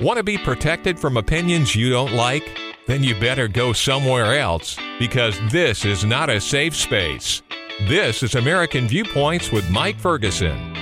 Want to be protected from opinions you don't like? Then you better go somewhere else because this is not a safe space. This is American Viewpoints with Mike Ferguson.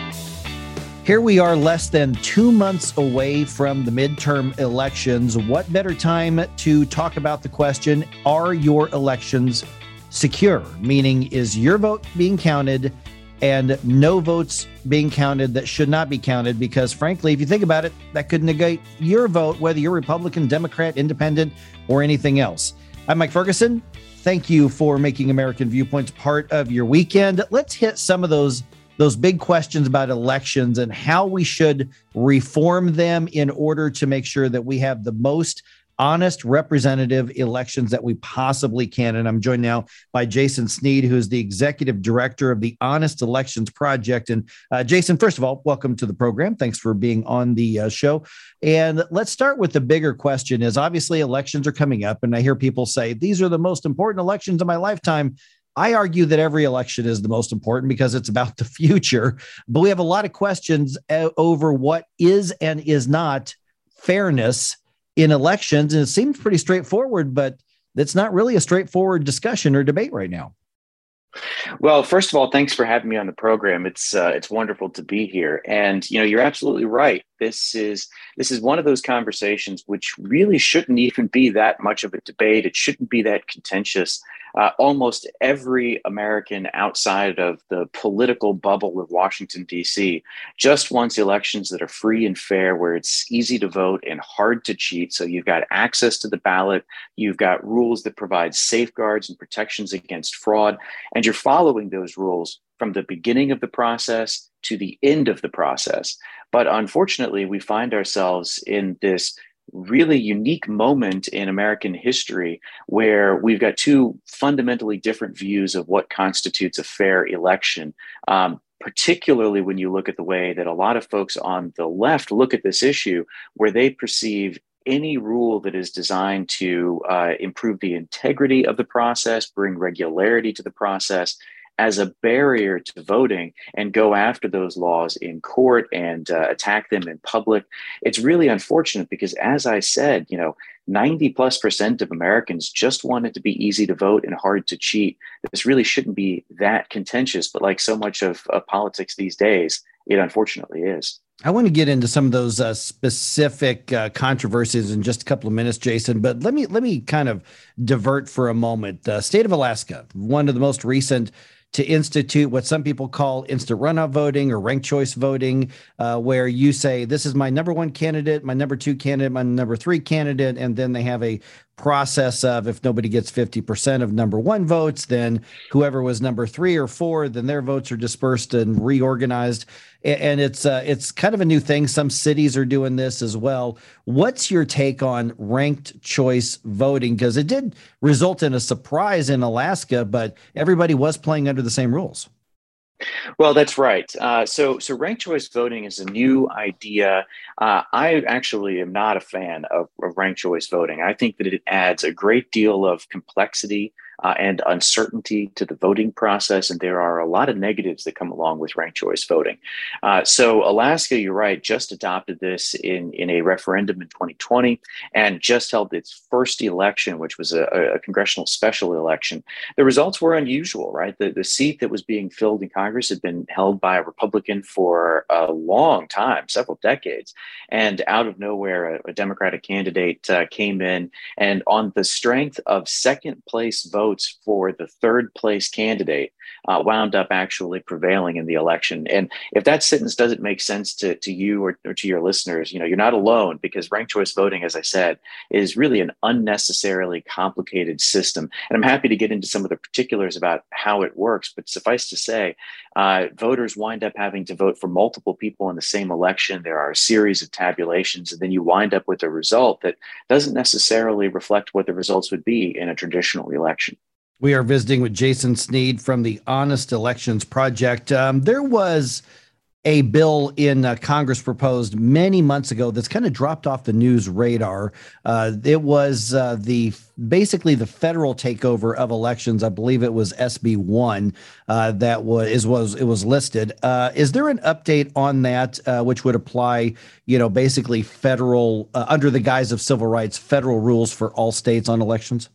Here we are, less than two months away from the midterm elections. What better time to talk about the question Are your elections secure? Meaning, is your vote being counted? And no votes being counted that should not be counted because frankly if you think about it that could negate your vote whether you're republican democrat independent or anything else. I'm mike ferguson. Thank you for making american viewpoints part of your weekend. Let's hit some of those those big questions about elections and how we should reform them in order to make sure that we have the most honest representative elections that we possibly can. And I'm joined now by Jason Snead, who is the executive director of the Honest Elections Project. And uh, Jason, first of all, welcome to the program. Thanks for being on the uh, show. And let's start with the bigger question is obviously elections are coming up. And I hear people say, these are the most important elections of my lifetime. I argue that every election is the most important because it's about the future. But we have a lot of questions uh, over what is and is not fairness in elections. And it seems pretty straightforward, but it's not really a straightforward discussion or debate right now. Well, first of all, thanks for having me on the program. It's uh, it's wonderful to be here, and you know you're absolutely right. This is this is one of those conversations which really shouldn't even be that much of a debate. It shouldn't be that contentious uh, almost every American outside of the political bubble of Washington, D.C., just wants elections that are free and fair, where it's easy to vote and hard to cheat. So you've got access to the ballot, you've got rules that provide safeguards and protections against fraud, and you're following those rules from the beginning of the process to the end of the process. But unfortunately, we find ourselves in this really unique moment in American history where we've got two fundamentally different views of what constitutes a fair election. Um, particularly when you look at the way that a lot of folks on the left look at this issue, where they perceive any rule that is designed to uh, improve the integrity of the process, bring regularity to the process, as a barrier to voting and go after those laws in court and uh, attack them in public. It's really unfortunate because, as I said, you know, 90 plus percent of Americans just want it to be easy to vote and hard to cheat. This really shouldn't be that contentious, but like so much of, of politics these days, it unfortunately is. I want to get into some of those uh, specific uh, controversies in just a couple of minutes, Jason. But let me let me kind of divert for a moment. Uh, state of Alaska, one of the most recent to institute what some people call instant runoff voting or ranked choice voting, uh, where you say, This is my number one candidate, my number two candidate, my number three candidate. And then they have a process of if nobody gets 50% of number one votes, then whoever was number three or four, then their votes are dispersed and reorganized. And it's uh, it's kind of a new thing. Some cities are doing this as well. What's your take on ranked choice voting? Because it did result in a surprise in Alaska, but everybody was playing under the same rules. Well, that's right. Uh, so, so ranked choice voting is a new idea. Uh, I actually am not a fan of, of ranked choice voting. I think that it adds a great deal of complexity uh, and uncertainty to the voting process. And there are a lot of negatives that come along with ranked choice voting. Uh, so, Alaska, you're right, just adopted this in, in a referendum in 2020 and just held its first election, which was a, a congressional special election. The results were unusual, right? The, the seat that was being filled in Congress had been held by a Republican for a long time, several decades. And out of nowhere, a, a Democratic candidate uh, came in and, on the strength of second place votes, votes for the third place candidate uh, wound up actually prevailing in the election. And if that sentence doesn't make sense to, to you or, or to your listeners, you know, you're not alone because ranked choice voting, as I said, is really an unnecessarily complicated system. And I'm happy to get into some of the particulars about how it works, but suffice to say, uh, voters wind up having to vote for multiple people in the same election. There are a series of tabulations, and then you wind up with a result that doesn't necessarily reflect what the results would be in a traditional election. We are visiting with Jason Snead from the Honest Elections Project. Um, there was a bill in uh, Congress proposed many months ago that's kind of dropped off the news radar. Uh, it was uh, the basically the federal takeover of elections. I believe it was SB one uh, that was was it was listed. Uh, is there an update on that, uh, which would apply, you know, basically federal under the guise of civil rights, federal rules for all states on elections?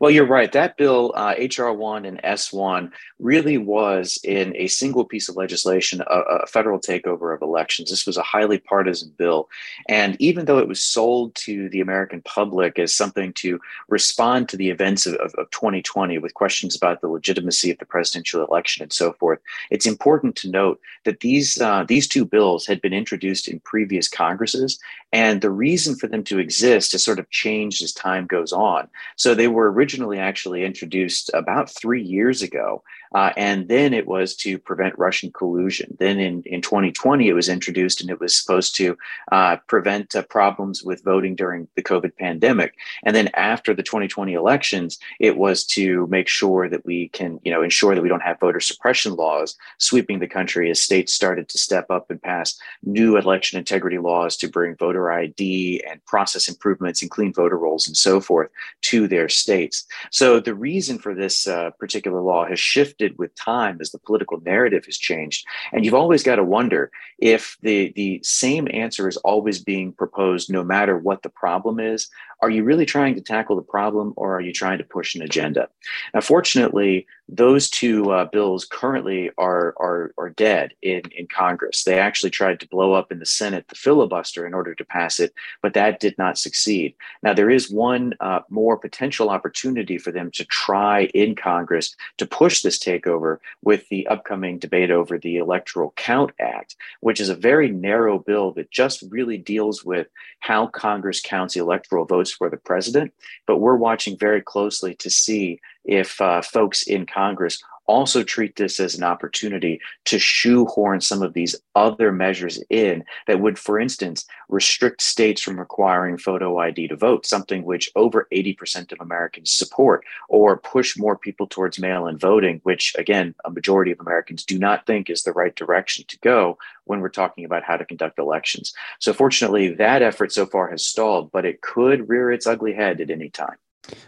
Well, you're right. That bill, uh, HR 1 and S1, really was in a single piece of legislation, a, a, federal takeover of elections. This was a highly partisan bill. And even though it was sold to the American public as something to respond to the events of, of, of 2020 with questions about the legitimacy of the presidential election and so forth, it's important to note that these, uh, these two bills had been introduced in previous Congresses. And the reason for them to exist has sort of changed as time goes on. So they were were originally actually introduced about three years ago uh, and then it was to prevent Russian collusion. Then in, in 2020, it was introduced and it was supposed to uh, prevent uh, problems with voting during the COVID pandemic. And then after the 2020 elections, it was to make sure that we can, you know, ensure that we don't have voter suppression laws sweeping the country as states started to step up and pass new election integrity laws to bring voter ID and process improvements and clean voter rolls and so forth to their states. So the reason for this uh, particular law has shifted shifted with time as the political narrative has changed. And you've always got to wonder if the, the same answer is always being proposed, no matter what the problem is. Are you really trying to tackle the problem or are you trying to push an agenda? Now, fortunately, those two uh, bills currently are, are, are dead in, in Congress. They actually tried to blow up in the Senate the filibuster in order to pass it, but that did not succeed. Now, there is one uh, more potential opportunity for them to try in Congress to push this takeover with the upcoming debate over the Electoral Count Act, which is a very narrow bill that just really deals with how Congress counts electoral votes for the president. But we're watching very closely to see if uh, folks in Congress also treat this as an opportunity to shoehorn some of these other measures in that would, for instance, restrict states from requiring photo ID to vote, something which over 80% of Americans support, or push more people towards mail in voting, which, again, a majority of Americans do not think is the right direction to go when we're talking about how to conduct elections. So, fortunately, that effort so far has stalled, but it could rear its ugly head at any time.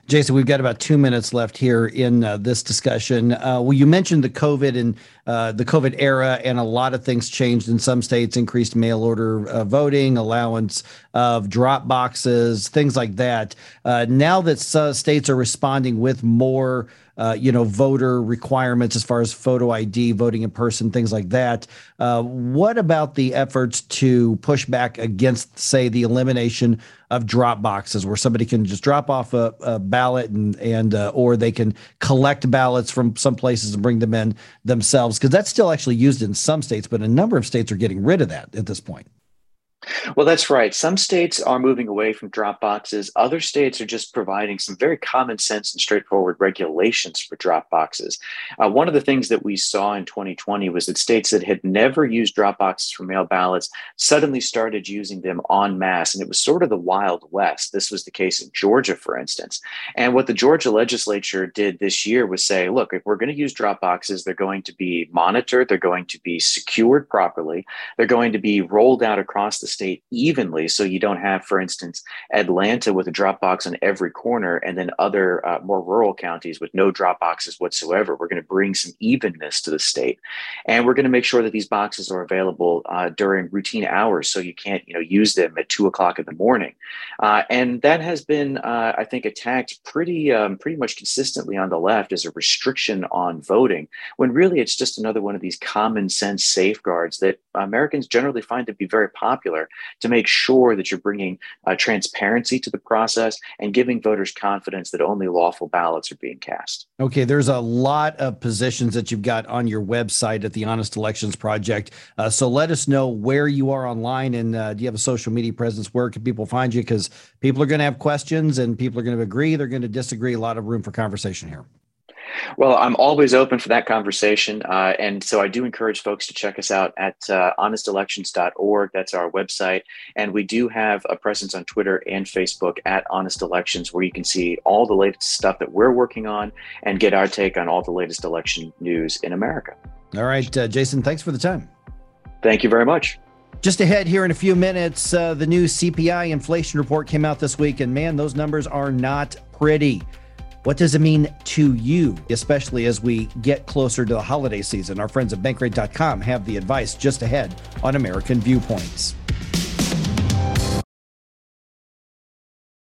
Jason, we've got about two minutes left here in uh, this discussion. Uh, well, you mentioned the COVID and uh, the COVID era, and a lot of things changed in some states. Increased mail order uh, voting, allowance of drop boxes, things like that. Uh, now that states are responding with more uh, you know, voter requirements as far as photo ID, voting in person, things like that. Uh, what about the efforts to push back against, say, the elimination of drop boxes, where somebody can just drop off a, a ballot and and uh, or they can collect ballots from some places and bring them in themselves? Because that's still actually used in some states, but a number of states are getting rid of that at this point. Well, that's right. Some states are moving away from drop boxes. Other states are just providing some very common sense and straightforward regulations for drop boxes. Uh, one of the things that we saw in 2020 was that states that had never used drop boxes for mail ballots suddenly started using them en masse. And it was sort of the Wild West. This was the case in Georgia, for instance. And what the Georgia legislature did this year was say, look, if we're going to use drop boxes, they're going to be monitored, they're going to be secured properly, they're going to be rolled out across the state evenly. So you don't have for instance atlanta with a drop box on every corner and then other uh, more rural counties with no drop boxes whatsoever. We're going to bring some evenness to the state. And we're going to make sure that these boxes are available uh, during routine hours so you can't you know use them at two o'clock in the morning. Uh, and that has been uh, i think attacked pretty um, pretty much consistently on the left as a restriction on voting when really it's just another one of these common sense safeguards that americans generally find to be very popular to make sure that you're bringing uh, transparency to the process and giving voters confidence that only lawful ballots are being cast. Okay, there's a lot of positions that you've got on your website at the Honest Elections Project. Uh, so let us know where you are online and uh, do you have a social media presence? Where can people find you? Because people are going to have questions and people are going to agree, they're going to disagree. A lot of room for conversation here. Well, I'm always open for that conversation. Uh, and so I do encourage folks to check us out at uh, honestelections.org. That's our website. And we do have a presence on Twitter and Facebook at Honest Elections, where you can see all the latest stuff that we're working on and get our take on all the latest election news in America. All right, uh, Jason, thanks for the time. Thank you very much. Just ahead here in a few minutes, uh, the new CPI inflation report came out this week, and man, those numbers are not pretty. What does it mean to you, especially as we get closer to the holiday season? Our friends at bankrate.com have the advice just ahead on American Viewpoints.